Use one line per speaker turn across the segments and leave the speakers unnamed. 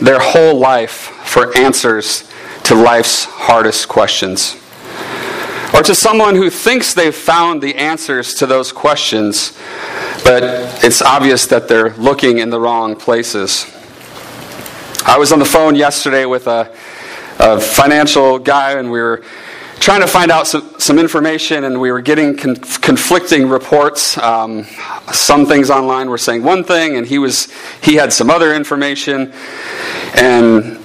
their whole life for answers to life's hardest questions. Or to someone who thinks they've found the answers to those questions, but it's obvious that they're looking in the wrong places. I was on the phone yesterday with a, a financial guy, and we were trying to find out some, some information, and we were getting con- conflicting reports. Um, some things online were saying one thing, and he was he had some other information, and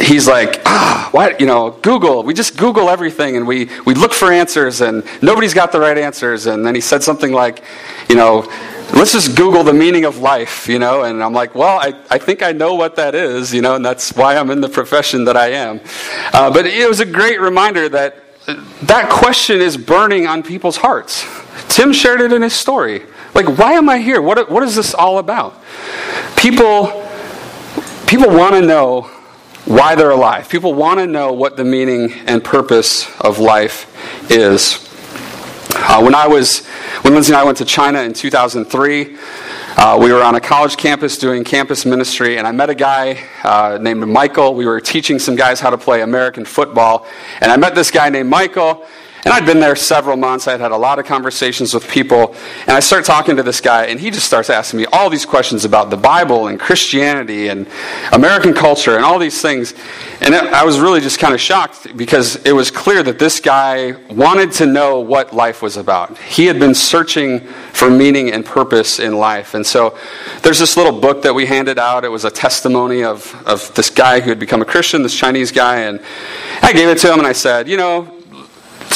he's like, ah, what? You know, Google. We just Google everything, and we we look for answers, and nobody's got the right answers. And then he said something like, you know. Let's just Google the meaning of life, you know? And I'm like, well, I, I think I know what that is, you know, and that's why I'm in the profession that I am. Uh, but it was a great reminder that that question is burning on people's hearts. Tim shared it in his story. Like, why am I here? What, what is this all about? People, people want to know why they're alive. People want to know what the meaning and purpose of life is. Uh, when I was, when Lindsay and I went to China in 2003, uh, we were on a college campus doing campus ministry, and I met a guy uh, named Michael. We were teaching some guys how to play American football, and I met this guy named Michael. And I'd been there several months. I'd had a lot of conversations with people. And I start talking to this guy, and he just starts asking me all these questions about the Bible and Christianity and American culture and all these things. And I was really just kind of shocked because it was clear that this guy wanted to know what life was about. He had been searching for meaning and purpose in life. And so there's this little book that we handed out. It was a testimony of, of this guy who had become a Christian, this Chinese guy. And I gave it to him, and I said, You know,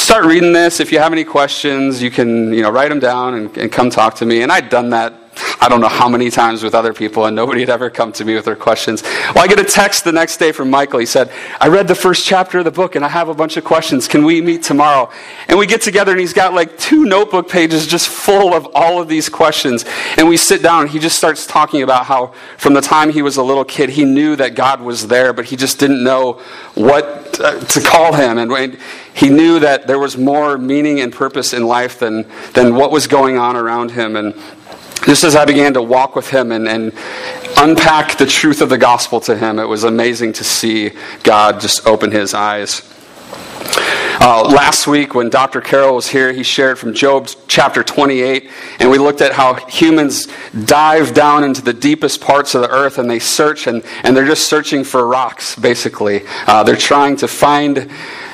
start reading this. If you have any questions, you can you know write them down and, and come talk to me. And I'd done that I don't know how many times with other people, and nobody had ever come to me with their questions. Well, I get a text the next day from Michael. He said, I read the first chapter of the book, and I have a bunch of questions. Can we meet tomorrow? And we get together, and he's got like two notebook pages just full of all of these questions. And we sit down, and he just starts talking about how from the time he was a little kid, he knew that God was there, but he just didn't know what uh, to call him. And he knew that there was more meaning and purpose in life than, than what was going on around him. And just as I began to walk with him and, and unpack the truth of the gospel to him, it was amazing to see God just open his eyes. Uh, last week, when Dr. Carroll was here, he shared from Job chapter 28, and we looked at how humans dive down into the deepest parts of the earth and they search, and, and they're just searching for rocks, basically. Uh, they're trying to find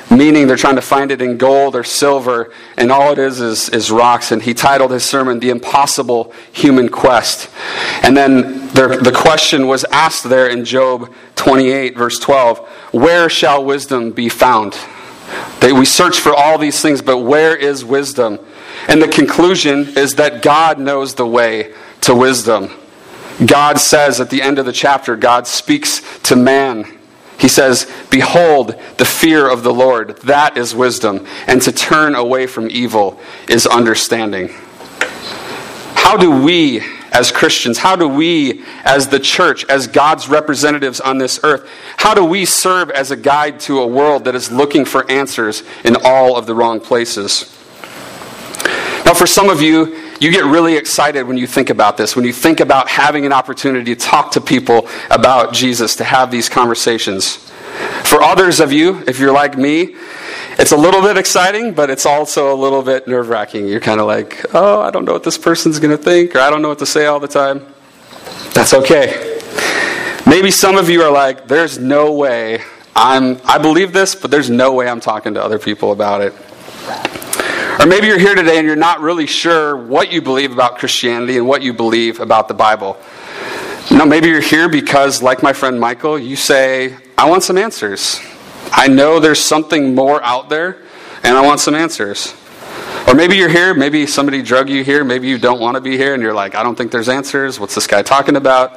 meaning they're trying to find it in gold or silver, and all it is is, is rocks. And he titled his sermon, The Impossible Human Quest. And then there, the question was asked there in Job 28, verse 12 Where shall wisdom be found? They, we search for all these things, but where is wisdom? And the conclusion is that God knows the way to wisdom. God says at the end of the chapter, God speaks to man he says, Behold, the fear of the Lord, that is wisdom, and to turn away from evil is understanding. How do we, as Christians, how do we, as the church, as God's representatives on this earth, how do we serve as a guide to a world that is looking for answers in all of the wrong places? Now, for some of you, you get really excited when you think about this, when you think about having an opportunity to talk to people about Jesus, to have these conversations. For others of you, if you're like me, it's a little bit exciting, but it's also a little bit nerve wracking. You're kind of like, oh, I don't know what this person's going to think, or I don't know what to say all the time. That's okay. Maybe some of you are like, there's no way I'm, I believe this, but there's no way I'm talking to other people about it. Or maybe you're here today and you're not really sure what you believe about Christianity and what you believe about the Bible. No, maybe you're here because, like my friend Michael, you say, I want some answers. I know there's something more out there, and I want some answers. Or maybe you're here, maybe somebody drug you here, maybe you don't want to be here, and you're like, I don't think there's answers. What's this guy talking about?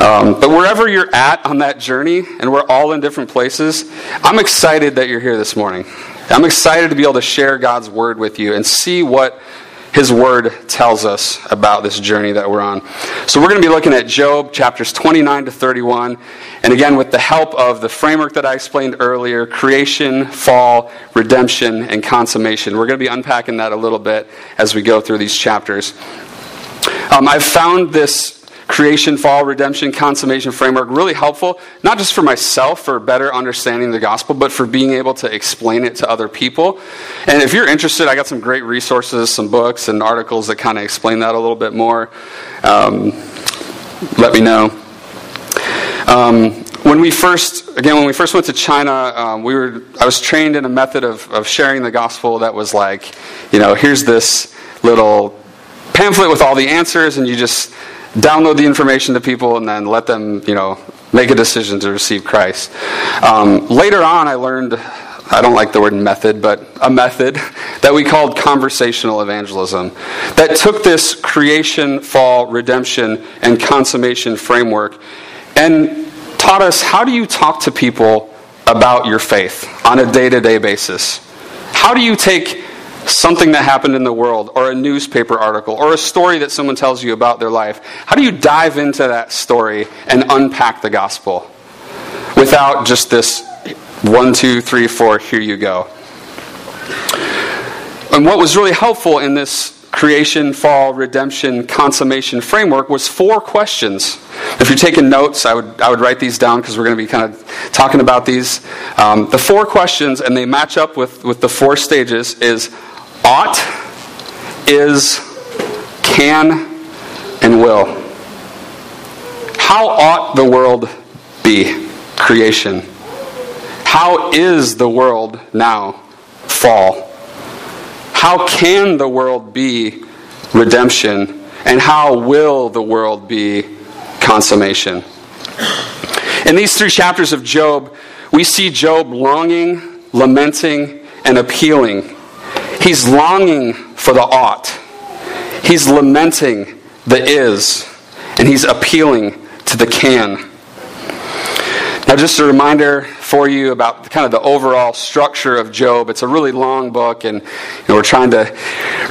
Um, but wherever you're at on that journey, and we're all in different places, I'm excited that you're here this morning. I'm excited to be able to share God's word with you and see what his word tells us about this journey that we're on. So we're going to be looking at Job chapters 29 to 31. And again, with the help of the framework that I explained earlier creation, fall, redemption, and consummation. We're going to be unpacking that a little bit as we go through these chapters. Um, I've found this creation, fall, redemption, consummation framework really helpful, not just for myself for better understanding the gospel, but for being able to explain it to other people. And if you're interested, I got some great resources, some books and articles that kind of explain that a little bit more. Um, let me know. Um, when we first, again, when we first went to China, um, we were, I was trained in a method of, of sharing the gospel that was like, you know, here's this little pamphlet with all the answers, and you just download the information to people and then let them, you know, make a decision to receive Christ. Um, later on, I learned, I don't like the word method, but a method that we called conversational evangelism that took this creation, fall, redemption, and consummation framework and taught us how do you talk to people about your faith on a day to day basis? How do you take something that happened in the world, or a newspaper article, or a story that someone tells you about their life? How do you dive into that story and unpack the gospel without just this one, two, three, four, here you go? And what was really helpful in this creation, fall, redemption, consummation framework was four questions. If you're taking notes, I would, I would write these down because we're going to be kind of talking about these. Um, the four questions, and they match up with, with the four stages, is ought, is, can, and will. How ought the world be? Creation. How is the world now? Fall how can the world be redemption? And how will the world be consummation? In these three chapters of Job, we see Job longing, lamenting, and appealing. He's longing for the ought, he's lamenting the is, and he's appealing to the can. Now, just a reminder for you about kind of the overall structure of Job. It's a really long book, and you know, we're trying to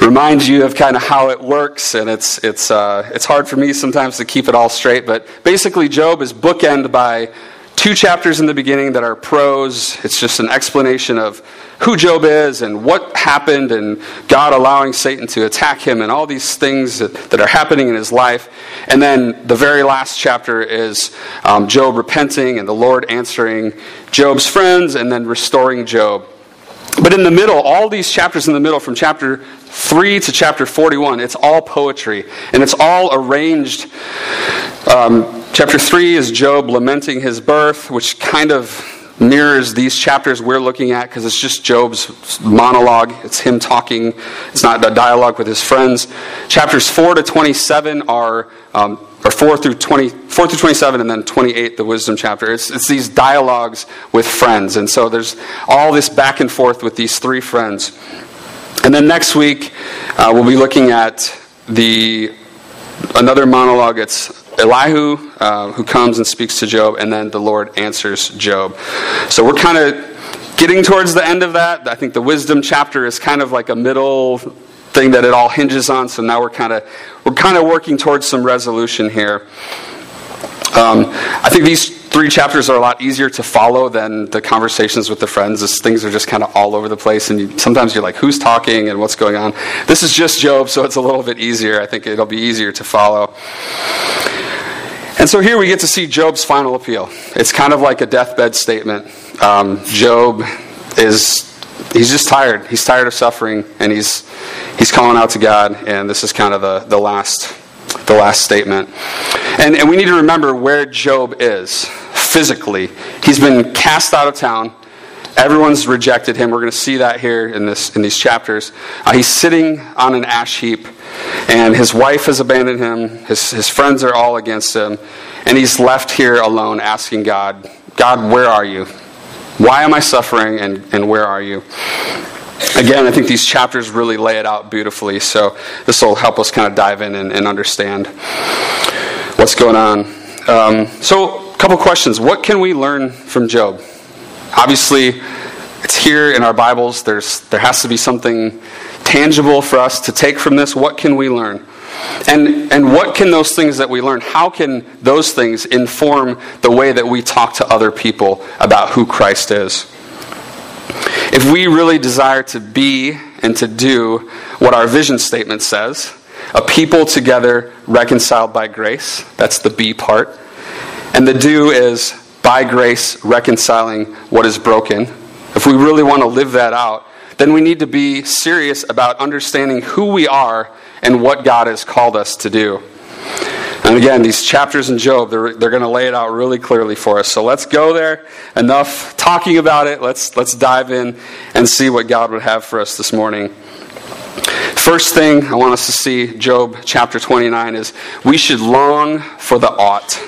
remind you of kind of how it works. And it's it's uh, it's hard for me sometimes to keep it all straight. But basically, Job is bookended by two chapters in the beginning that are prose. It's just an explanation of who Job is and what happened and God allowing Satan to attack him and all these things that, that are happening in his life. And then the very last chapter is um, Job repenting and the Lord answering Job's friends and then restoring Job. But in the middle, all these chapters in the middle, from chapter 3 to chapter 41, it's all poetry. And it's all arranged. Um, chapter 3 is Job lamenting his birth, which kind of mirrors these chapters we're looking at because it's just Job's monologue. It's him talking, it's not a dialogue with his friends. Chapters 4 to 27 are. Um, or 4 through 20, 4 through 27, and then 28, the wisdom chapter. It's, it's these dialogues with friends. And so there's all this back and forth with these three friends. And then next week, uh, we'll be looking at the another monologue. It's Elihu, uh, who comes and speaks to Job, and then the Lord answers Job. So we're kind of getting towards the end of that. I think the wisdom chapter is kind of like a middle thing that it all hinges on. So now we're kind of we're kind of working towards some resolution here. Um, I think these three chapters are a lot easier to follow than the conversations with the friends. As things are just kind of all over the place, and you, sometimes you're like, "Who's talking?" and "What's going on?" This is just Job, so it's a little bit easier. I think it'll be easier to follow. And so here we get to see Job's final appeal. It's kind of like a deathbed statement. Um, Job is he's just tired. He's tired of suffering, and he's he's calling out to God. And this is kind of the, the last the last statement. And, and we need to remember where Job is physically. He's been cast out of town. Everyone's rejected him. We're going to see that here in, this, in these chapters. Uh, he's sitting on an ash heap, and his wife has abandoned him. His, his friends are all against him. And he's left here alone asking God, God, where are you? Why am I suffering, and, and where are you? Again, I think these chapters really lay it out beautifully, so this will help us kind of dive in and, and understand what's going on. Um, so, a couple questions. What can we learn from Job? Obviously, it's here in our Bibles. There's, there has to be something tangible for us to take from this. What can we learn? And, and what can those things that we learn, how can those things inform the way that we talk to other people about who Christ is? If we really desire to be and to do what our vision statement says, a people together reconciled by grace. That's the B part. And the do is by grace reconciling what is broken. If we really want to live that out, then we need to be serious about understanding who we are and what God has called us to do. And again, these chapters in Job, they're, they're going to lay it out really clearly for us. So let's go there. Enough talking about it. Let's, let's dive in and see what God would have for us this morning. First thing I want us to see, Job chapter 29, is we should long for the ought.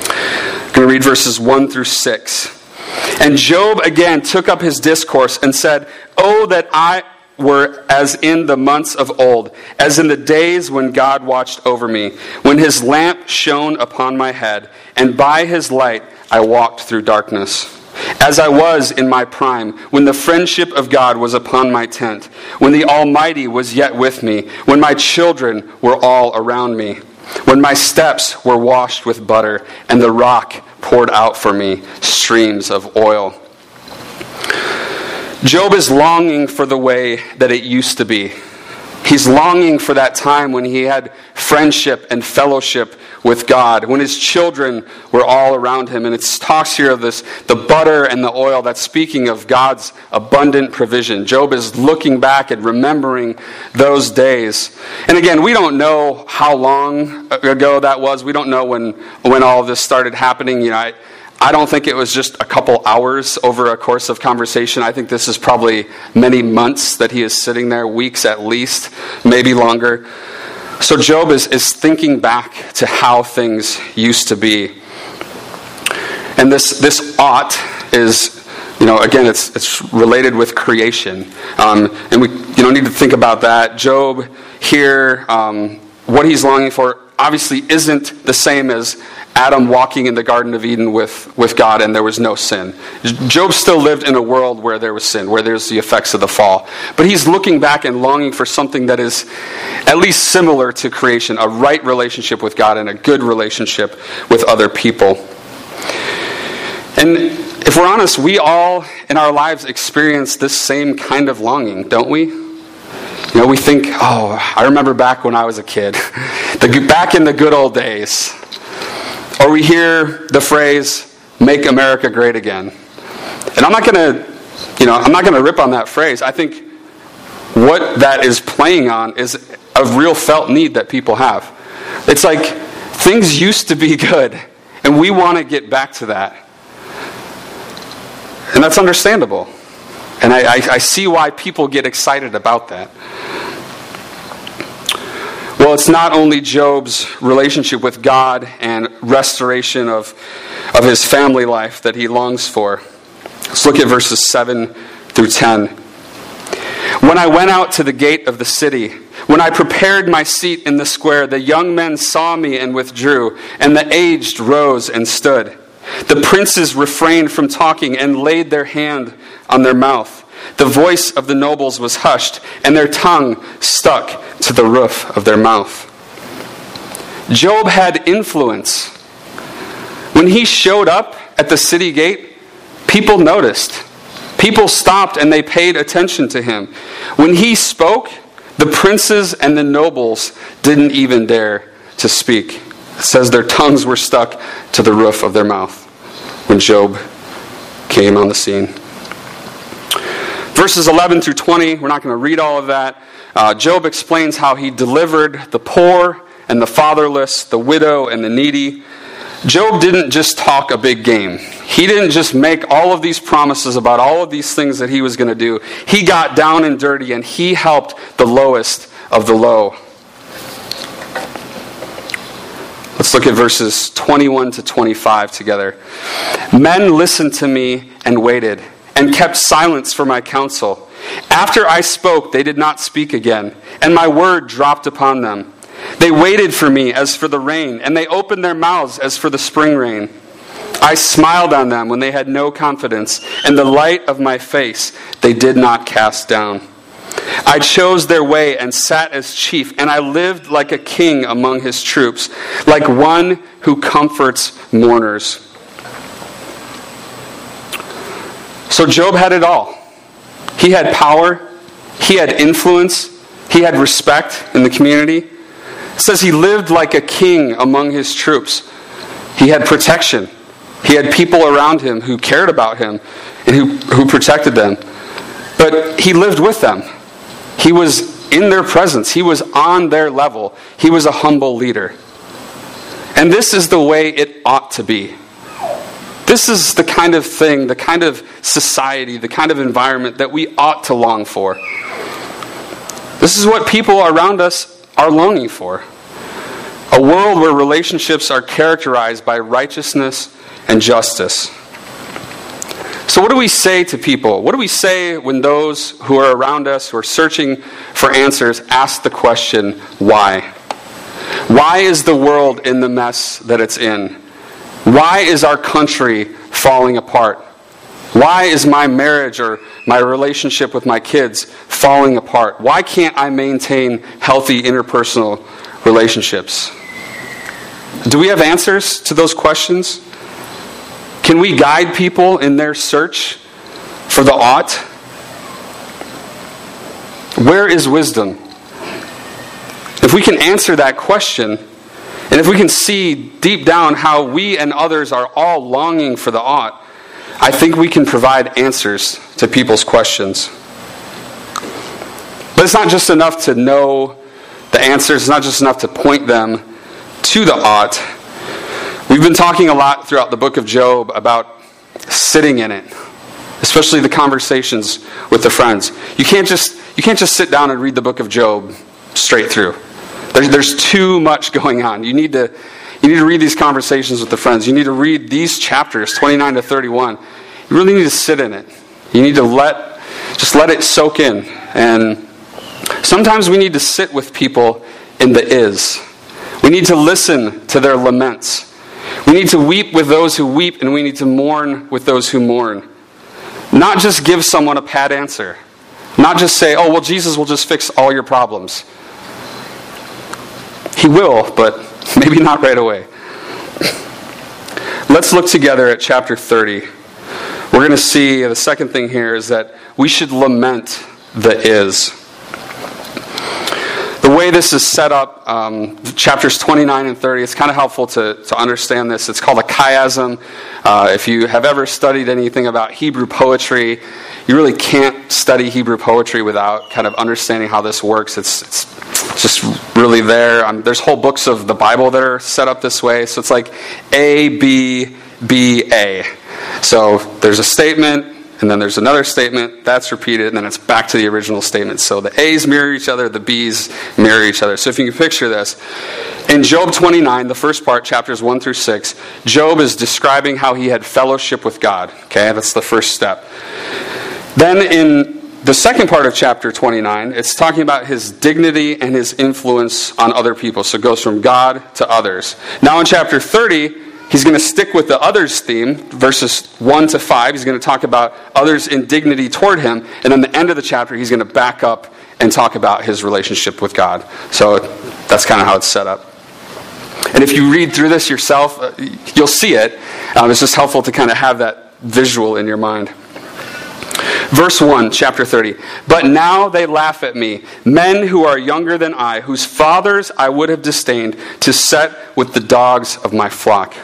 I'm going to read verses 1 through 6. And Job again took up his discourse and said, Oh, that I were as in the months of old, as in the days when God watched over me, when his lamp shone upon my head, and by his light I walked through darkness. As I was in my prime, when the friendship of God was upon my tent, when the Almighty was yet with me, when my children were all around me, when my steps were washed with butter, and the rock poured out for me streams of oil. Job is longing for the way that it used to be. He's longing for that time when he had friendship and fellowship with God, when his children were all around him. And it talks here of this the butter and the oil that's speaking of God's abundant provision. Job is looking back and remembering those days. And again, we don't know how long ago that was. We don't know when, when all this started happening. You know, I, I don't think it was just a couple hours over a course of conversation. I think this is probably many months that he is sitting there, weeks at least, maybe longer. So Job is, is thinking back to how things used to be. And this, this ought is, you know, again, it's, it's related with creation. Um, and we you know, need to think about that. Job here, um, what he's longing for obviously isn't the same as Adam walking in the Garden of Eden with, with God and there was no sin. Job still lived in a world where there was sin, where there's the effects of the fall. But he's looking back and longing for something that is at least similar to creation a right relationship with God and a good relationship with other people. And if we're honest, we all in our lives experience this same kind of longing, don't we? You know, we think, oh, I remember back when I was a kid, the, back in the good old days. Or we hear the phrase, make America great again. And I'm not going to, you know, I'm not going to rip on that phrase. I think what that is playing on is a real felt need that people have. It's like things used to be good, and we want to get back to that. And that's understandable. And I, I, I see why people get excited about that. Well, it's not only Job's relationship with God and restoration of, of his family life that he longs for. Let's look at verses 7 through 10. When I went out to the gate of the city, when I prepared my seat in the square, the young men saw me and withdrew, and the aged rose and stood. The princes refrained from talking and laid their hand on their mouth. The voice of the nobles was hushed, and their tongue stuck to the roof of their mouth. Job had influence. When he showed up at the city gate, people noticed. People stopped and they paid attention to him. When he spoke, the princes and the nobles didn't even dare to speak. It says their tongues were stuck to the roof of their mouth when Job came on the scene. Verses 11 through 20, we're not going to read all of that. Uh, Job explains how he delivered the poor and the fatherless, the widow and the needy. Job didn't just talk a big game. He didn't just make all of these promises about all of these things that he was going to do. He got down and dirty and he helped the lowest of the low. Let's look at verses 21 to 25 together. Men listened to me and waited and kept silence for my counsel. After I spoke, they did not speak again, and my word dropped upon them. They waited for me as for the rain, and they opened their mouths as for the spring rain. I smiled on them when they had no confidence, and the light of my face they did not cast down. I chose their way and sat as chief, and I lived like a king among his troops, like one who comforts mourners. So Job had it all. He had power, he had influence, He had respect in the community. It says he lived like a king among his troops. He had protection. He had people around him who cared about him and who, who protected them. But he lived with them. He was in their presence. He was on their level. He was a humble leader. And this is the way it ought to be. This is the kind of thing, the kind of society, the kind of environment that we ought to long for. This is what people around us are longing for. A world where relationships are characterized by righteousness and justice. So, what do we say to people? What do we say when those who are around us, who are searching for answers, ask the question, why? Why is the world in the mess that it's in? Why is our country falling apart? Why is my marriage or my relationship with my kids falling apart? Why can't I maintain healthy interpersonal relationships? Do we have answers to those questions? Can we guide people in their search for the ought? Where is wisdom? If we can answer that question, and if we can see deep down how we and others are all longing for the ought, I think we can provide answers to people's questions. But it's not just enough to know the answers, it's not just enough to point them to the ought. We've been talking a lot throughout the book of Job about sitting in it, especially the conversations with the friends. You can't just, you can't just sit down and read the book of Job straight through. There's, there's too much going on. You need, to, you need to read these conversations with the friends. You need to read these chapters, 29 to 31. You really need to sit in it. You need to let, just let it soak in. And sometimes we need to sit with people in the is. We need to listen to their laments. We need to weep with those who weep, and we need to mourn with those who mourn. Not just give someone a pat answer. Not just say, oh, well, Jesus will just fix all your problems. He will, but maybe not right away. Let's look together at chapter 30. We're going to see the second thing here is that we should lament the is the way this is set up, um, chapters 29 and 30, it's kind of helpful to, to understand this. It's called a chiasm. Uh, if you have ever studied anything about Hebrew poetry, you really can't study Hebrew poetry without kind of understanding how this works. It's, it's just really there. Um, there's whole books of the Bible that are set up this way. So it's like A, B, B, A. So there's a statement, and then there's another statement that's repeated, and then it's back to the original statement. So the A's mirror each other, the B's mirror each other. So if you can picture this, in Job 29, the first part, chapters 1 through 6, Job is describing how he had fellowship with God. Okay, that's the first step. Then in the second part of chapter 29, it's talking about his dignity and his influence on other people. So it goes from God to others. Now in chapter 30, He's going to stick with the others theme, verses 1 to 5. He's going to talk about others' indignity toward him. And then the end of the chapter, he's going to back up and talk about his relationship with God. So that's kind of how it's set up. And if you read through this yourself, uh, you'll see it. Um, it's just helpful to kind of have that visual in your mind. Verse 1, chapter 30. But now they laugh at me, men who are younger than I, whose fathers I would have disdained to set with the dogs of my flock.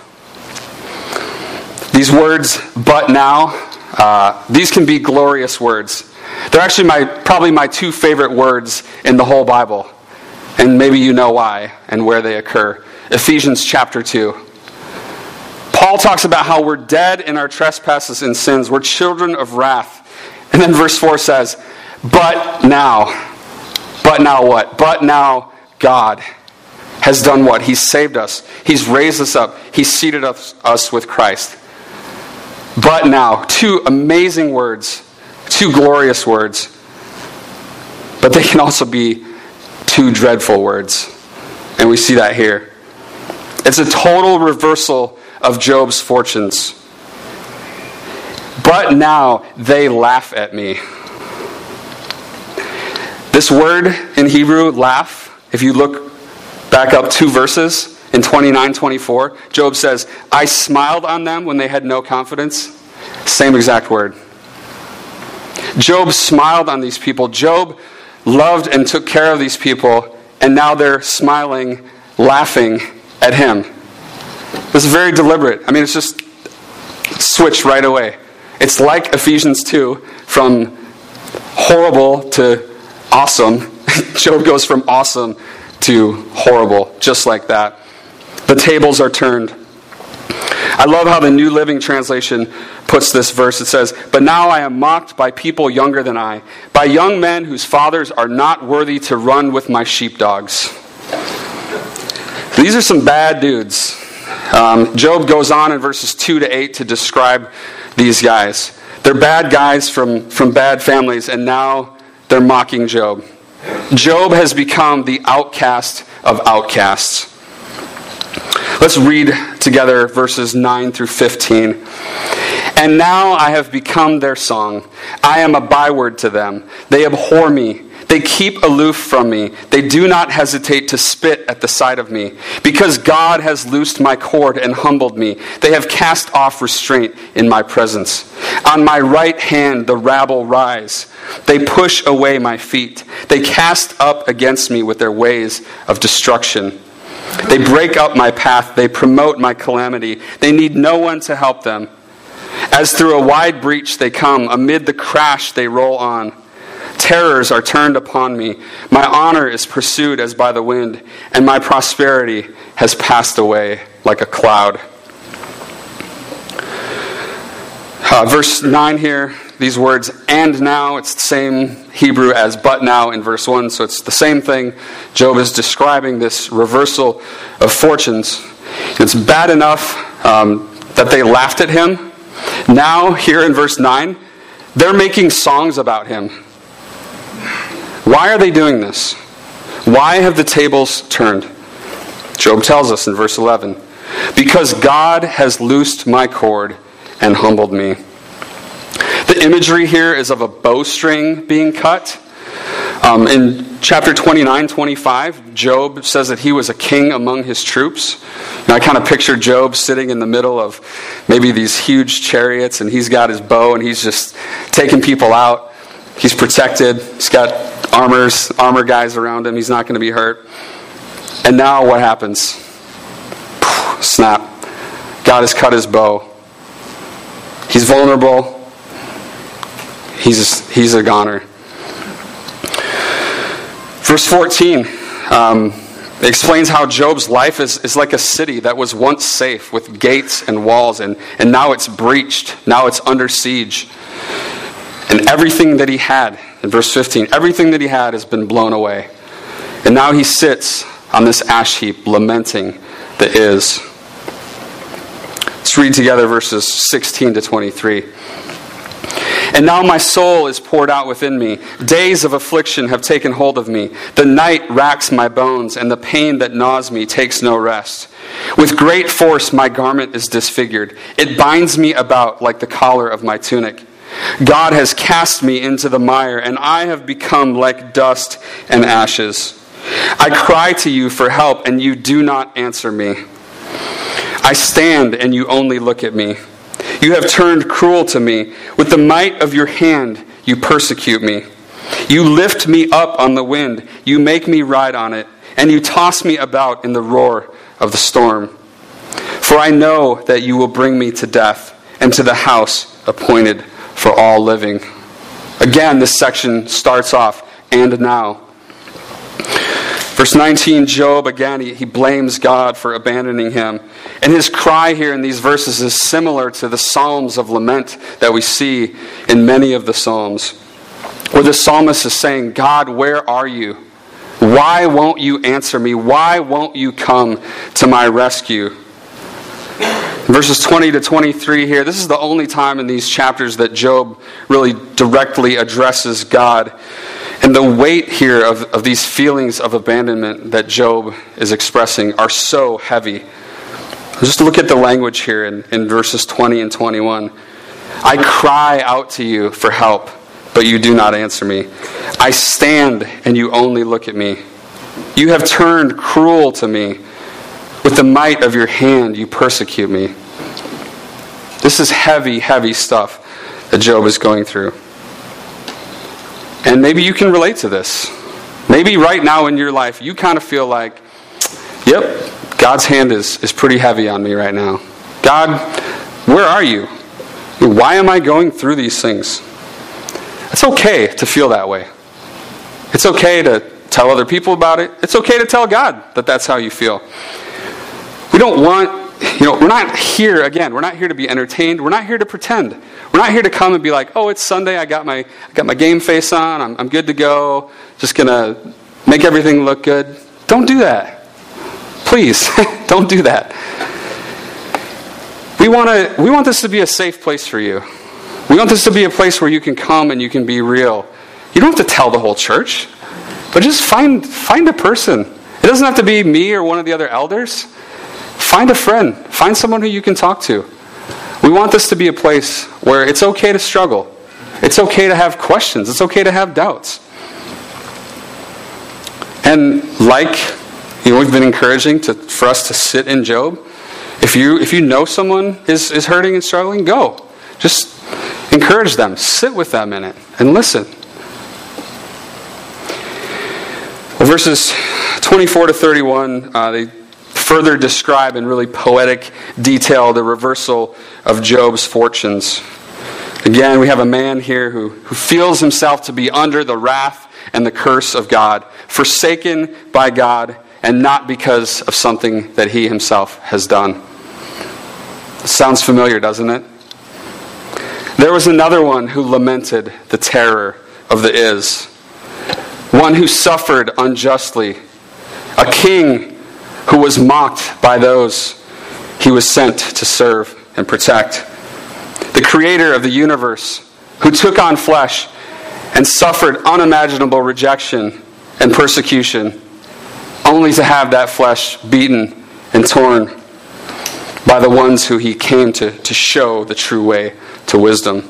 These words, but now, uh, these can be glorious words. They're actually my, probably my two favorite words in the whole Bible. And maybe you know why and where they occur. Ephesians chapter 2. Paul talks about how we're dead in our trespasses and sins. We're children of wrath. And then verse 4 says, But now, but now what? But now God has done what? He's saved us. He's raised us up. He's seated us, us with Christ. But now, two amazing words, two glorious words, but they can also be two dreadful words. And we see that here. It's a total reversal of Job's fortunes. But now they laugh at me. This word in Hebrew, laugh, if you look back up two verses, in 29 24, Job says, I smiled on them when they had no confidence. Same exact word. Job smiled on these people. Job loved and took care of these people, and now they're smiling, laughing at him. This is very deliberate. I mean, it's just switched right away. It's like Ephesians 2 from horrible to awesome. Job goes from awesome to horrible, just like that. The tables are turned. I love how the New Living Translation puts this verse. It says, But now I am mocked by people younger than I, by young men whose fathers are not worthy to run with my sheepdogs. These are some bad dudes. Um, Job goes on in verses 2 to 8 to describe these guys. They're bad guys from, from bad families, and now they're mocking Job. Job has become the outcast of outcasts. Let's read together verses 9 through 15. And now I have become their song. I am a byword to them. They abhor me. They keep aloof from me. They do not hesitate to spit at the sight of me. Because God has loosed my cord and humbled me, they have cast off restraint in my presence. On my right hand the rabble rise. They push away my feet. They cast up against me with their ways of destruction. They break up my path. They promote my calamity. They need no one to help them. As through a wide breach they come, amid the crash they roll on. Terrors are turned upon me. My honor is pursued as by the wind, and my prosperity has passed away like a cloud. Uh, verse 9 here, these words, and now, it's the same Hebrew as but now in verse 1, so it's the same thing. Job is describing this reversal of fortunes. It's bad enough um, that they laughed at him. Now, here in verse 9, they're making songs about him. Why are they doing this? Why have the tables turned? Job tells us in verse 11 Because God has loosed my cord and humbled me. The imagery here is of a bowstring being cut. Um, in chapter 29, 25, Job says that he was a king among his troops. And I kind of picture Job sitting in the middle of maybe these huge chariots, and he's got his bow and he's just taking people out. He's protected. He's got armors, armor guys around him. He's not going to be hurt. And now what happens? Snap. God has cut his bow. He's vulnerable. He's, he's a goner. Verse 14 um, explains how Job's life is, is like a city that was once safe with gates and walls, and, and now it's breached. Now it's under siege. And everything that he had, in verse 15, everything that he had has been blown away. And now he sits on this ash heap, lamenting the is. Let's read together verses 16 to 23. And now my soul is poured out within me. Days of affliction have taken hold of me. The night racks my bones, and the pain that gnaws me takes no rest. With great force, my garment is disfigured. It binds me about like the collar of my tunic. God has cast me into the mire, and I have become like dust and ashes. I cry to you for help, and you do not answer me. I stand, and you only look at me. You have turned cruel to me. With the might of your hand, you persecute me. You lift me up on the wind. You make me ride on it, and you toss me about in the roar of the storm. For I know that you will bring me to death and to the house appointed for all living. Again, this section starts off, and now. Verse 19, Job, again, he, he, blames God for abandoning him. And his cry here in these verses is similar to the Psalms of lament that we see in many of the Psalms, where the psalmist is saying, God, where are you? Why won't you answer me? Why won't you come to my rescue? Verses 20 to 23 here, this is the only time in these chapters that Job really directly addresses God. And the weight here of, of these feelings of abandonment that Job is expressing are so heavy. Just look at the language here in, in verses 20 and 21. I cry out to you for help, but you do not answer me. I stand and you only look at me. You have turned cruel to me. With the might of your hand, you persecute me. This is heavy, heavy stuff that Job is going through. And maybe you can relate to this. Maybe right now in your life, you kind of feel like, yep, God's hand is, is pretty heavy on me right now. God, where are you? Why am I going through these things? It's okay to feel that way. It's okay to tell other people about it. It's okay to tell God that that's how you feel. We don't want, you know, we're not here, again, we're not here to be entertained. We're not here to pretend. We're not here to come and be like, oh, it's Sunday, I got my, I got my game face on, I'm, I'm good to go, just going to make everything look good. Don't do that. Please, don't do that. We want, to, we want this to be a safe place for you. We want this to be a place where you can come and you can be real. You don't have to tell the whole church, but just find, find a person. It doesn't have to be me or one of the other elders. Find a friend. Find someone who you can talk to. We want this to be a place where it's okay to struggle. It's okay to have questions. It's okay to have doubts. And like you know, we've been encouraging to, for us to sit in Job. If you, if you know someone is, is hurting and struggling, go. Just encourage them. Sit with them in it and listen. Well, verses 24 to 31, uh, they further describe in really poetic detail the reversal of Job's fortunes. Again, we have a man here who, who feels himself to be under the wrath and the curse of God, forsaken by God and not because of something that he himself has done. Sounds familiar, doesn't it? There was another one who lamented the terror of the is, one who suffered unjustly, a king who was mocked by those he was sent to serve and protect, the creator of the universe who took on flesh and suffered unimaginable rejection and persecution only to have that flesh beaten and torn by the ones who he came to, to show the true way to wisdom.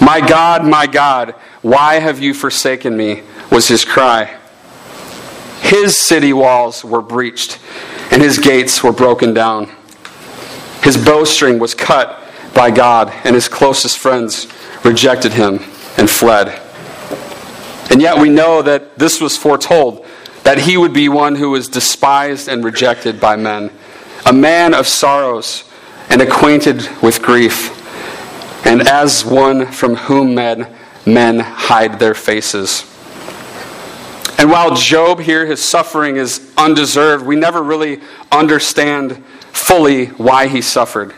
My God, my God, why have you forsaken me? was his cry. His city walls were breached, and his gates were broken down. His bowstring was cut by God, and his closest friends rejected him and fled. And yet we know that this was foretold that he would be one who was despised and rejected by men, a man of sorrows and acquainted with grief, and as one from whom men, men hide their faces. And while Job here, his suffering is undeserved, we never really understand fully why he suffered.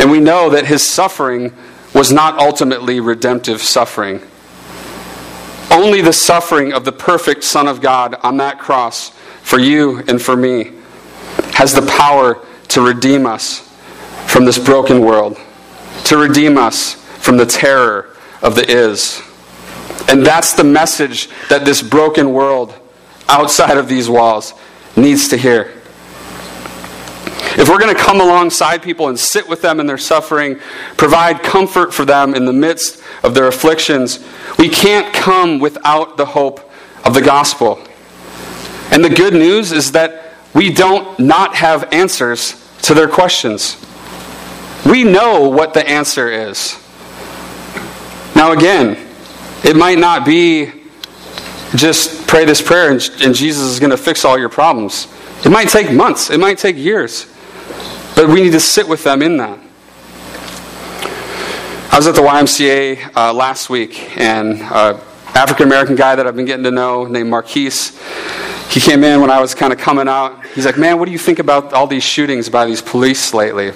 And we know that his suffering was not ultimately redemptive suffering. Only the suffering of the perfect Son of God on that cross for you and for me has the power to redeem us from this broken world, to redeem us from the terror of the is. And that's the message that this broken world outside of these walls needs to hear. If we're going to come alongside people and sit with them in their suffering, provide comfort for them in the midst of their afflictions, we can't come without the hope of the gospel. And the good news is that we don't not have answers to their questions. We know what the answer is. Now, again, it might not be just pray this prayer and, and Jesus is going to fix all your problems. It might take months, it might take years. But we need to sit with them in that. I was at the YMCA uh, last week, and an uh, African American guy that I've been getting to know named Marquise, he came in when I was kind of coming out. He's like, Man, what do you think about all these shootings by these police lately?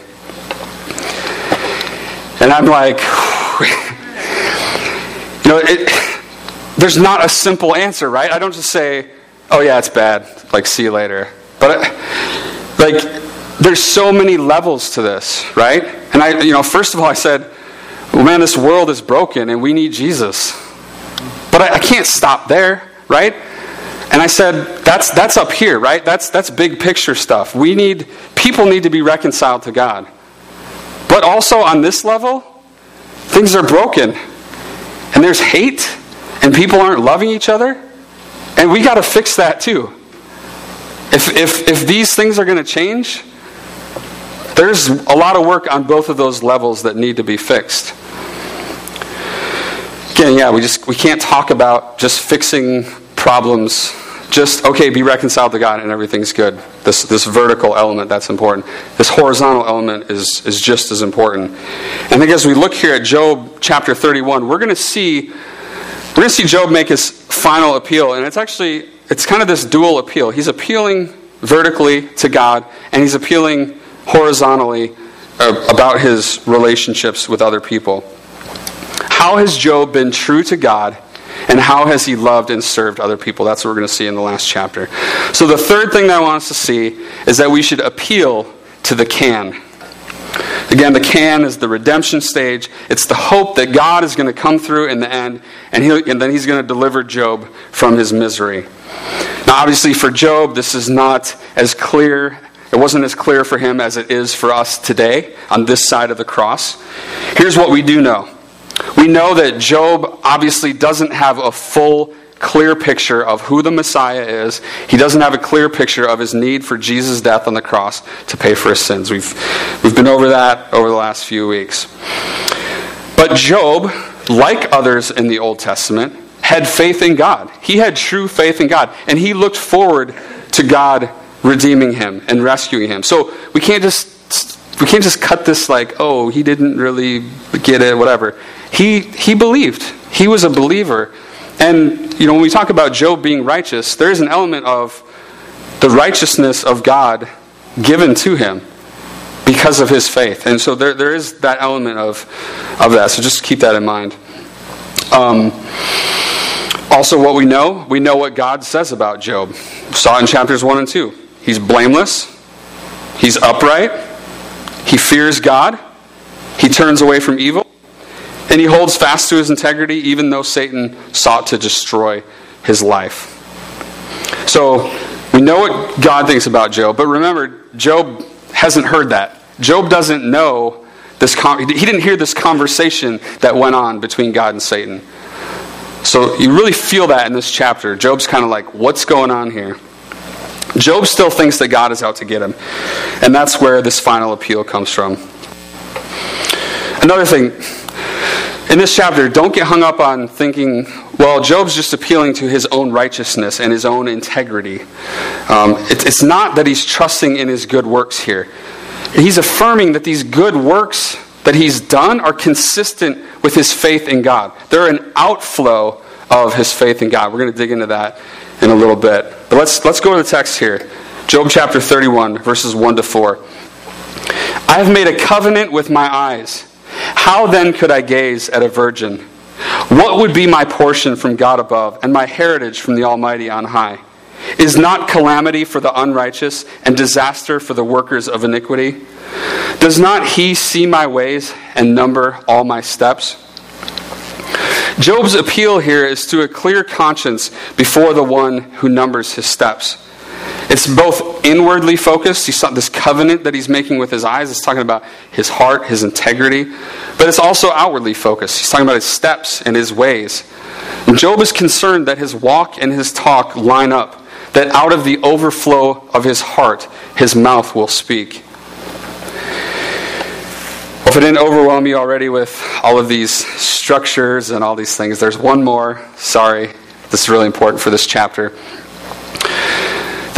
And I'm like, know, it, there's not a simple answer, right? I don't just say, oh, yeah, it's bad, like, see you later. But, I, like, there's so many levels to this, right? And I, you know, first of all, I said, well, man, this world is broken and we need Jesus. But I, I can't stop there, right? And I said, that's, that's up here, right? That's, that's big picture stuff. We need, people need to be reconciled to God. But also on this level, things are broken. And there's hate, and people aren't loving each other. And we got to fix that too. If, if, if these things are going to change, there's a lot of work on both of those levels that need to be fixed. again, yeah, we just we can't talk about just fixing problems. Just okay, be reconciled to God and everything's good. This this vertical element that's important. This horizontal element is is just as important. And I think as we look here at Job chapter 31, we're going to see we're going to see Job make his final appeal, and it's actually it's kind of this dual appeal. He's appealing vertically to God, and he's appealing horizontally uh, about his relationships with other people. How has Job been true to God? And how has he loved and served other people? That's what we're going to see in the last chapter. So, the third thing that I want us to see is that we should appeal to the can. Again, the can is the redemption stage. It's the hope that God is going to come through in the end, and, and then he's going to deliver Job from his misery. Now, obviously, for Job, this is not as clear. It wasn't as clear for him as it is for us today on this side of the cross. Here's what we do know we know that Job obviously doesn't have a full, clear picture of who the Messiah is. He doesn't have a clear picture of his need for Jesus' death on the cross to pay for his sins. We've, we've been over that over the last few weeks. But Job, like others in the Old Testament, had faith in God. He had true faith in God, and he looked forward to God redeeming him and rescuing him. So we can't just we can't just cut this like, oh, he didn't really get it, whatever. He, he believed. He was a believer. And, you know, when we talk about Job being righteous, there is an element of the righteousness of God given to him because of his faith. And so there, there is that element of, of that. So just keep that in mind. Um, also, what we know, we know what God says about Job. Saw in chapters 1 and 2. He's blameless, he's upright, he fears God, he turns away from evil, and he holds fast to his integrity even though Satan sought to destroy his life. So we know what God thinks about Job, but remember, Job hasn't heard that. Job doesn't know this. He didn't hear this conversation that went on between God and Satan. So you really feel that in this chapter. Job's kind of like, what's going on here? Job still thinks that God is out to get him. And that's where this final appeal comes from. Another thing, in this chapter, don't get hung up on thinking, well, Job's just appealing to his own righteousness and his own integrity. Um, it, it's not that he's trusting in his good works here. He's affirming that these good works that he's done are consistent with his faith in God. They're an outflow of his faith in God. We're going to dig into that in a little bit. But let's, let's go to the text here Job chapter 31, verses 1 to 4. I have made a covenant with my eyes. How then could I gaze at a virgin? What would be my portion from God above, and my heritage from the Almighty on high? Is not calamity for the unrighteous and disaster for the workers of iniquity? Does not he see my ways and number all my steps? Job's appeal here is to a clear conscience before the one who numbers his steps. It's both inwardly focused. He's this covenant that he's making with his eyes. It's talking about his heart, his integrity. But it's also outwardly focused. He's talking about his steps and his ways. And Job is concerned that his walk and his talk line up, that out of the overflow of his heart, his mouth will speak. If it didn't overwhelm you already with all of these structures and all these things, there's one more. Sorry, this is really important for this chapter.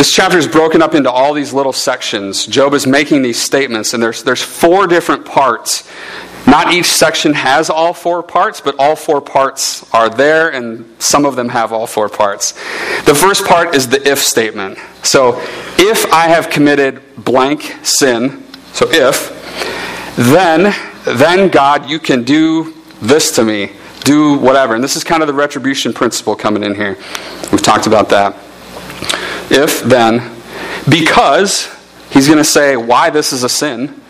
This chapter is broken up into all these little sections. Job is making these statements, and there's, there's four different parts. Not each section has all four parts, but all four parts are there, and some of them have all four parts. The first part is the if statement. So, if I have committed blank sin, so if, then, then God, you can do this to me, do whatever. And this is kind of the retribution principle coming in here. We've talked about that if then, because he's going to say why this is a sin.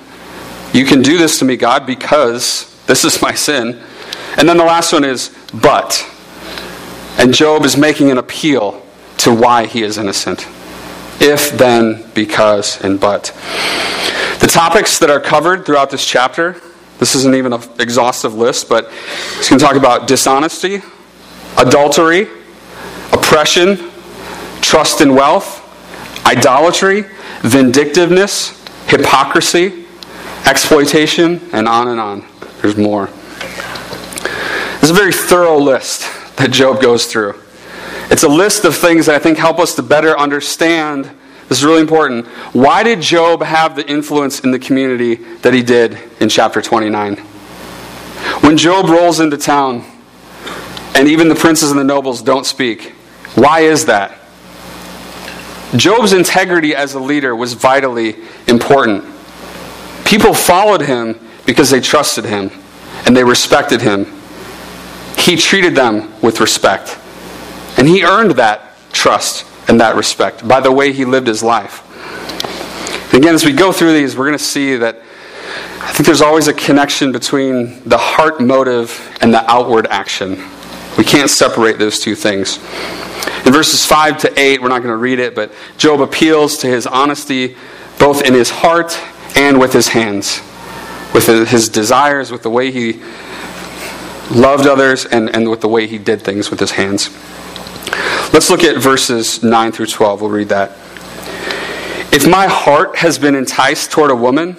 You can do this to me, God, because this is my sin. And then the last one is but. And Job is making an appeal to why he is innocent. If, then, because, and but. The topics that are covered throughout this chapter, this isn't even an exhaustive list, but he's going to talk about dishonesty, adultery, oppression, trust in wealth, idolatry, vindictiveness, hypocrisy, exploitation, and on and on. There's more. It's a very thorough list that Job goes through. It's a list of things that I think help us to better understand. This is really important. Why did Job have the influence in the community that he did in chapter 29? When Job rolls into town and even the princes and the nobles don't speak, why is that? Job's integrity as a leader was vitally important. People followed him because they trusted him and they respected him. He treated them with respect. And he earned that trust and that respect by the way he lived his life. again, as we go through these, we're going to see that I think there's always a connection between the heart motive and the outward action. We can't separate those two things. In verses 5 to 8, we're not going to read it, but Job appeals to his honesty both in his heart and with his hands, with his desires, with the way he loved others, and, and with the way he did things with his hands. Let's look at verses 9 through 12. We'll read that. If my heart has been enticed toward a woman,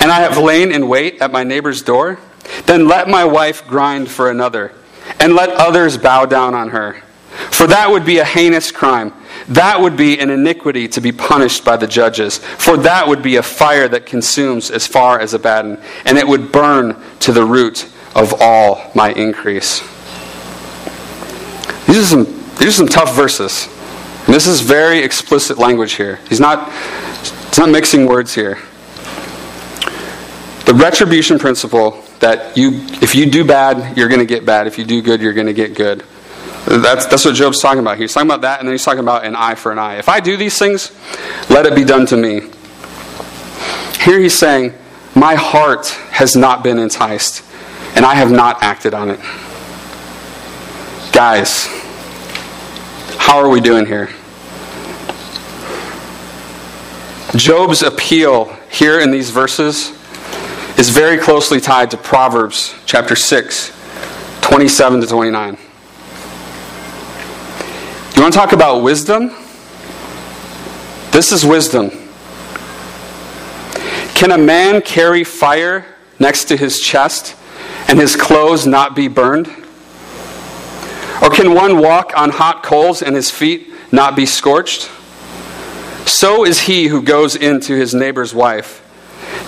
and I have lain in wait at my neighbor's door, then let my wife grind for another, and let others bow down on her. For that would be a heinous crime. That would be an iniquity to be punished by the judges. For that would be a fire that consumes as far as Abaddon, and it would burn to the root of all my increase. These are some, these are some tough verses. And this is very explicit language here. He's not, he's not mixing words here. The retribution principle that you, if you do bad, you're going to get bad. If you do good, you're going to get good. That's, that's what Job's talking about. He's talking about that, and then he's talking about an eye for an eye. If I do these things, let it be done to me. Here he's saying, My heart has not been enticed, and I have not acted on it. Guys, how are we doing here? Job's appeal here in these verses is very closely tied to Proverbs chapter 6, 27 to 29. Want to talk about wisdom? This is wisdom. Can a man carry fire next to his chest and his clothes not be burned? Or can one walk on hot coals and his feet not be scorched? So is he who goes into his neighbor's wife.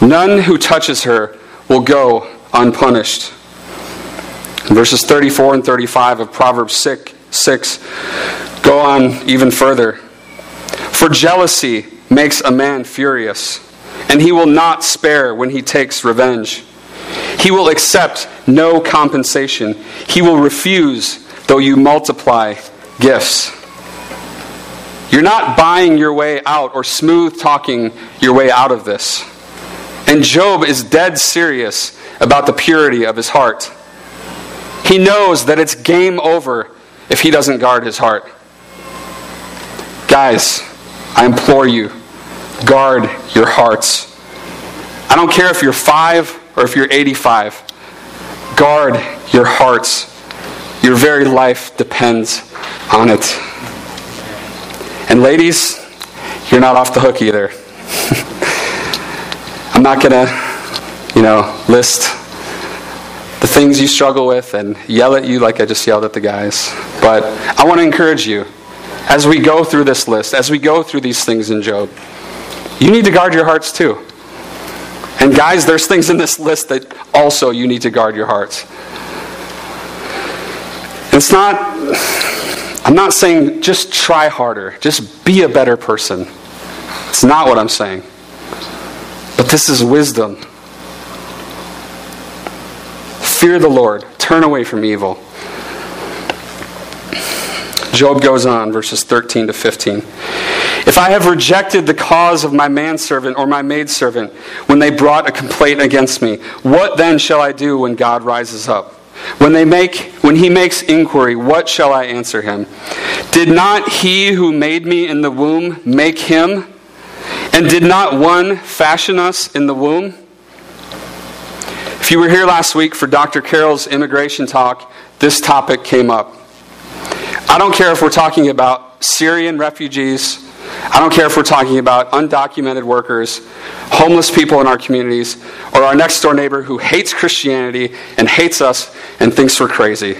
None who touches her will go unpunished. verses 34 and 35 of Proverbs 6, 6 Go on even further. For jealousy makes a man furious, and he will not spare when he takes revenge. He will accept no compensation. He will refuse, though you multiply gifts. You're not buying your way out or smooth talking your way out of this. And Job is dead serious about the purity of his heart. He knows that it's game over if he doesn't guard his heart. Guys, I implore you, guard your hearts. I don't care if you're five or if you're 85. Guard your hearts. Your very life depends on it. And ladies, you're not off the hook either. I'm not going to, you know, list the things you struggle with and yell at you like I just yelled at the guys. But I want to encourage you as we go through this list, as we go through these things in Job, you need to guard your hearts too. And guys, there's things in this list that also you need to guard your hearts. It's not, I'm not saying just try harder, just be a better person. It's not what I'm saying. But this is wisdom. Fear the Lord, turn away from evil. Job goes on, verses 13 to 15. If I have rejected the cause of my manservant or my maidservant when they brought a complaint against me, what then shall I do when God rises up? When they make when he makes inquiry, what shall I answer him? Did not he who made me in the womb make him? And did not one fashion us in the womb? If you were here last week for Dr. Carroll's immigration talk, this topic came up. I don't care if we're talking about Syrian refugees, I don't care if we're talking about undocumented workers, homeless people in our communities, or our next door neighbor who hates Christianity and hates us and thinks we're crazy.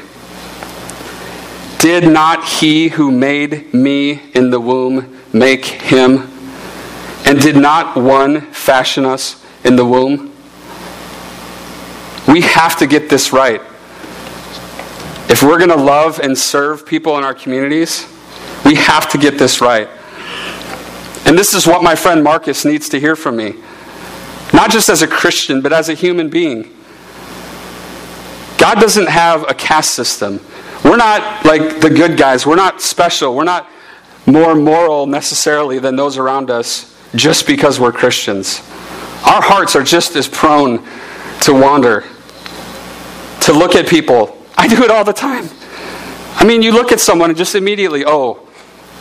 Did not he who made me in the womb make him? And did not one fashion us in the womb? We have to get this right. If we're going to love and serve people in our communities, we have to get this right. And this is what my friend Marcus needs to hear from me. Not just as a Christian, but as a human being. God doesn't have a caste system. We're not like the good guys. We're not special. We're not more moral necessarily than those around us just because we're Christians. Our hearts are just as prone to wander, to look at people. I do it all the time. I mean, you look at someone and just immediately, oh,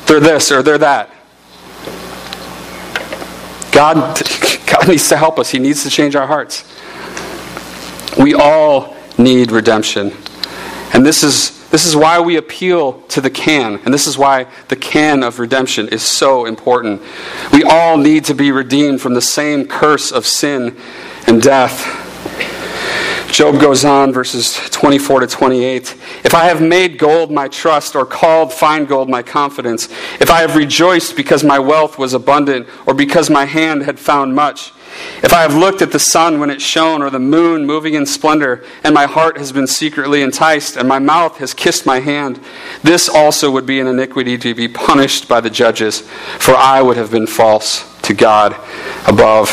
they're this or they're that. God, God needs to help us. He needs to change our hearts. We all need redemption. And this is this is why we appeal to the can, and this is why the can of redemption is so important. We all need to be redeemed from the same curse of sin and death. Job goes on, verses 24 to 28. If I have made gold my trust, or called fine gold my confidence, if I have rejoiced because my wealth was abundant, or because my hand had found much, if I have looked at the sun when it shone, or the moon moving in splendor, and my heart has been secretly enticed, and my mouth has kissed my hand, this also would be an iniquity to be punished by the judges, for I would have been false to God above.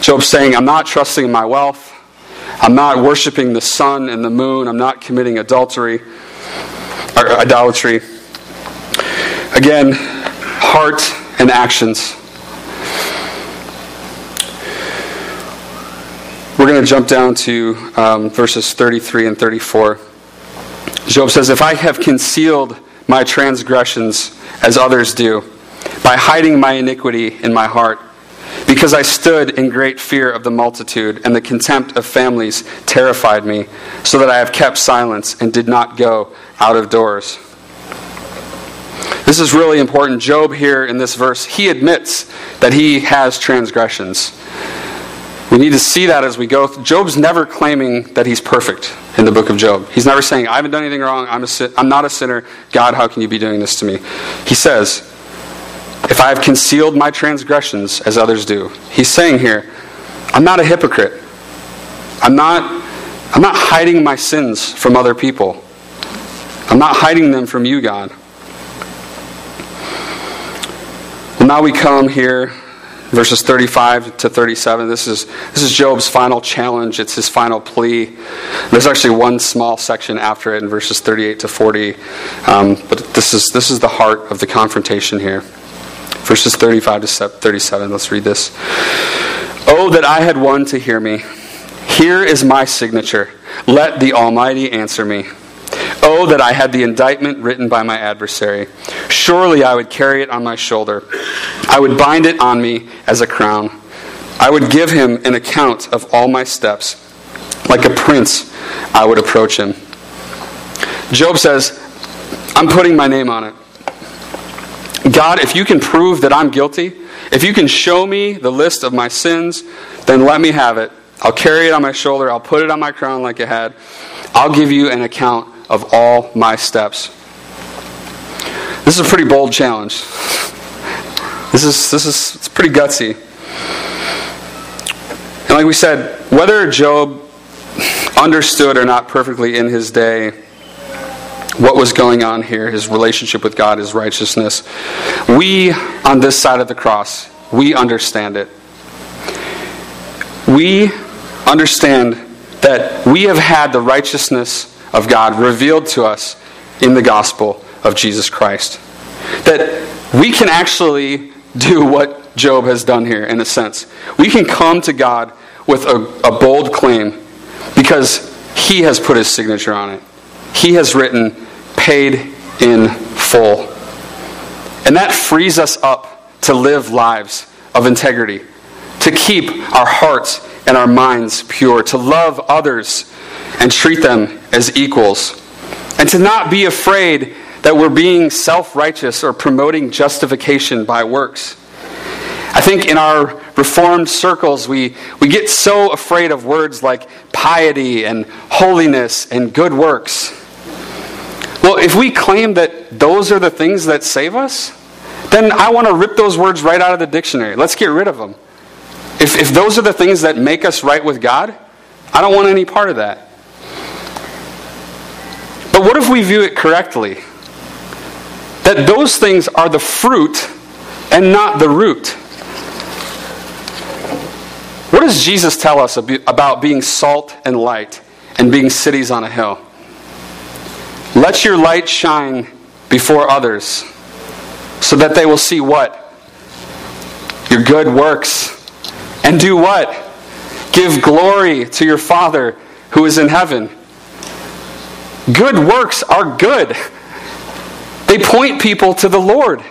Job saying, I'm not trusting in my wealth. I'm not worshiping the sun and the moon. I'm not committing adultery or idolatry. Again, heart and actions. We're going to jump down to um, verses 33 and 34. Job says, If I have concealed my transgressions as others do, by hiding my iniquity in my heart, because I stood in great fear of the multitude, and the contempt of families terrified me, so that I have kept silence and did not go out of doors. This is really important. Job, here in this verse, he admits that he has transgressions. We need to see that as we go. Job's never claiming that he's perfect in the book of Job. He's never saying, I haven't done anything wrong. I'm, a, I'm not a sinner. God, how can you be doing this to me? He says, If I have concealed my transgressions as others do. He's saying here, I'm not a hypocrite. I'm not, I'm not hiding my sins from other people. I'm not hiding them from you, God. Well, now we come here verses 35 to 37 this is this is job's final challenge it's his final plea there's actually one small section after it in verses 38 to 40 um, but this is this is the heart of the confrontation here verses 35 to 37 let's read this oh that i had one to hear me here is my signature let the almighty answer me Oh, that I had the indictment written by my adversary. Surely I would carry it on my shoulder. I would bind it on me as a crown. I would give him an account of all my steps. Like a prince, I would approach him. Job says, I'm putting my name on it. God, if you can prove that I'm guilty, if you can show me the list of my sins, then let me have it. I'll carry it on my shoulder. I'll put it on my crown like a head. I'll give you an account of all my steps. This is a pretty bold challenge. This is this is it's pretty gutsy. And like we said, whether Job understood or not perfectly in his day what was going on here, his relationship with God, his righteousness, we on this side of the cross, we understand it. We understand that we have had the righteousness of God revealed to us in the gospel of Jesus Christ. That we can actually do what Job has done here, in a sense. We can come to God with a, a bold claim because He has put His signature on it. He has written, paid in full. And that frees us up to live lives of integrity, to keep our hearts and our minds pure, to love others and treat them as equals, and to not be afraid that we're being self righteous or promoting justification by works. I think in our reformed circles, we, we get so afraid of words like piety and holiness and good works. Well, if we claim that those are the things that save us, then I want to rip those words right out of the dictionary. Let's get rid of them. If, if those are the things that make us right with God, I don't want any part of that. But what if we view it correctly? That those things are the fruit and not the root. What does Jesus tell us about being salt and light and being cities on a hill? Let your light shine before others so that they will see what? Your good works. And do what? Give glory to your Father who is in heaven. Good works are good. They point people to the Lord.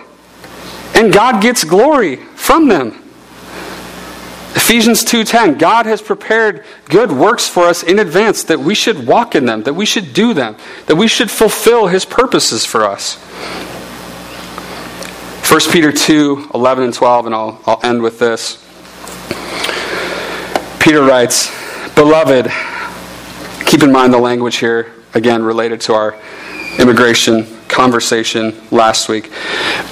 And God gets glory from them. Ephesians 2:10 God has prepared good works for us in advance that we should walk in them, that we should do them, that we should fulfill his purposes for us. 1 Peter 2 11 and 12, and I'll, I'll end with this. Peter writes, Beloved, keep in mind the language here, again, related to our immigration conversation last week.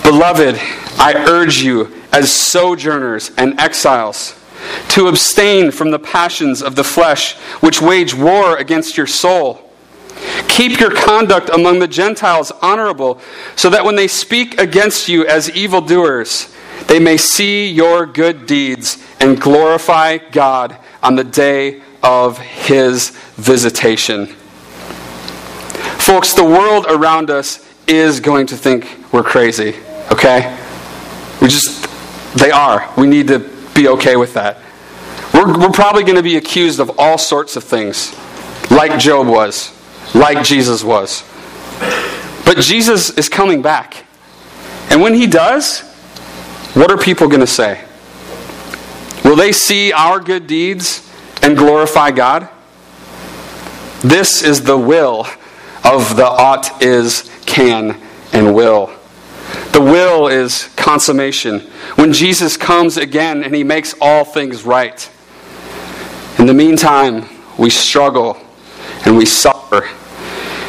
Beloved, I urge you, as sojourners and exiles, to abstain from the passions of the flesh which wage war against your soul. Keep your conduct among the Gentiles honorable, so that when they speak against you as evildoers, they may see your good deeds and glorify God on the day of his visitation. Folks, the world around us is going to think we're crazy, okay? We just, they are. We need to be okay with that. We're, we're probably going to be accused of all sorts of things, like Job was, like Jesus was. But Jesus is coming back. And when he does, what are people going to say? Will they see our good deeds and glorify God? This is the will of the ought is, can, and will. The will is consummation. When Jesus comes again and he makes all things right. In the meantime, we struggle and we suffer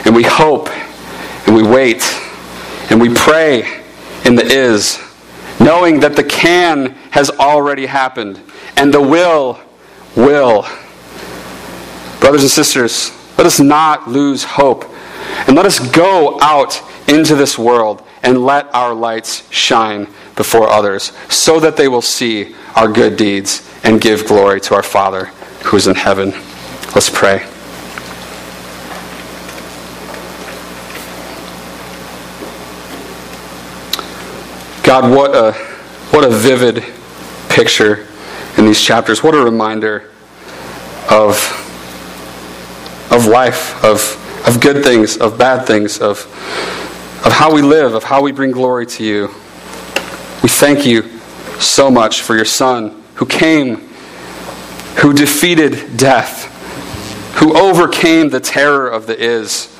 and we hope and we wait and we pray in the is, knowing that the can has already happened and the will will. Brothers and sisters, let us not lose hope and let us go out into this world and let our lights shine before others so that they will see our good deeds and give glory to our Father who is in heaven. Let's pray. God, what a, what a vivid picture in these chapters. What a reminder of, of life, of, of good things, of bad things, of, of how we live, of how we bring glory to you. We thank you so much for your Son who came, who defeated death, who overcame the terror of the is,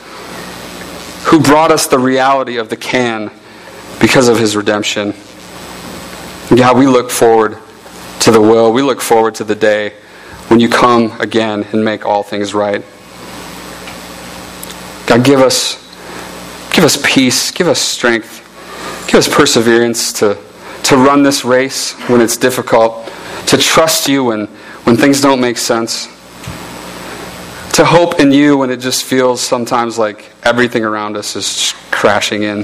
who brought us the reality of the can because of his redemption. God, we look forward to the will. We look forward to the day when you come again and make all things right. God, give us, give us peace, give us strength, give us perseverance to, to run this race when it's difficult, to trust you when, when things don't make sense, to hope in you when it just feels sometimes like everything around us is crashing in.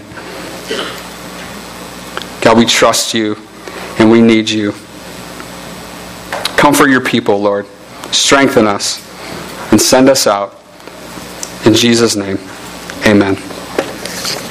God, we trust you and we need you. Comfort your people, Lord. Strengthen us and send us out. In Jesus' name, amen. Thank you.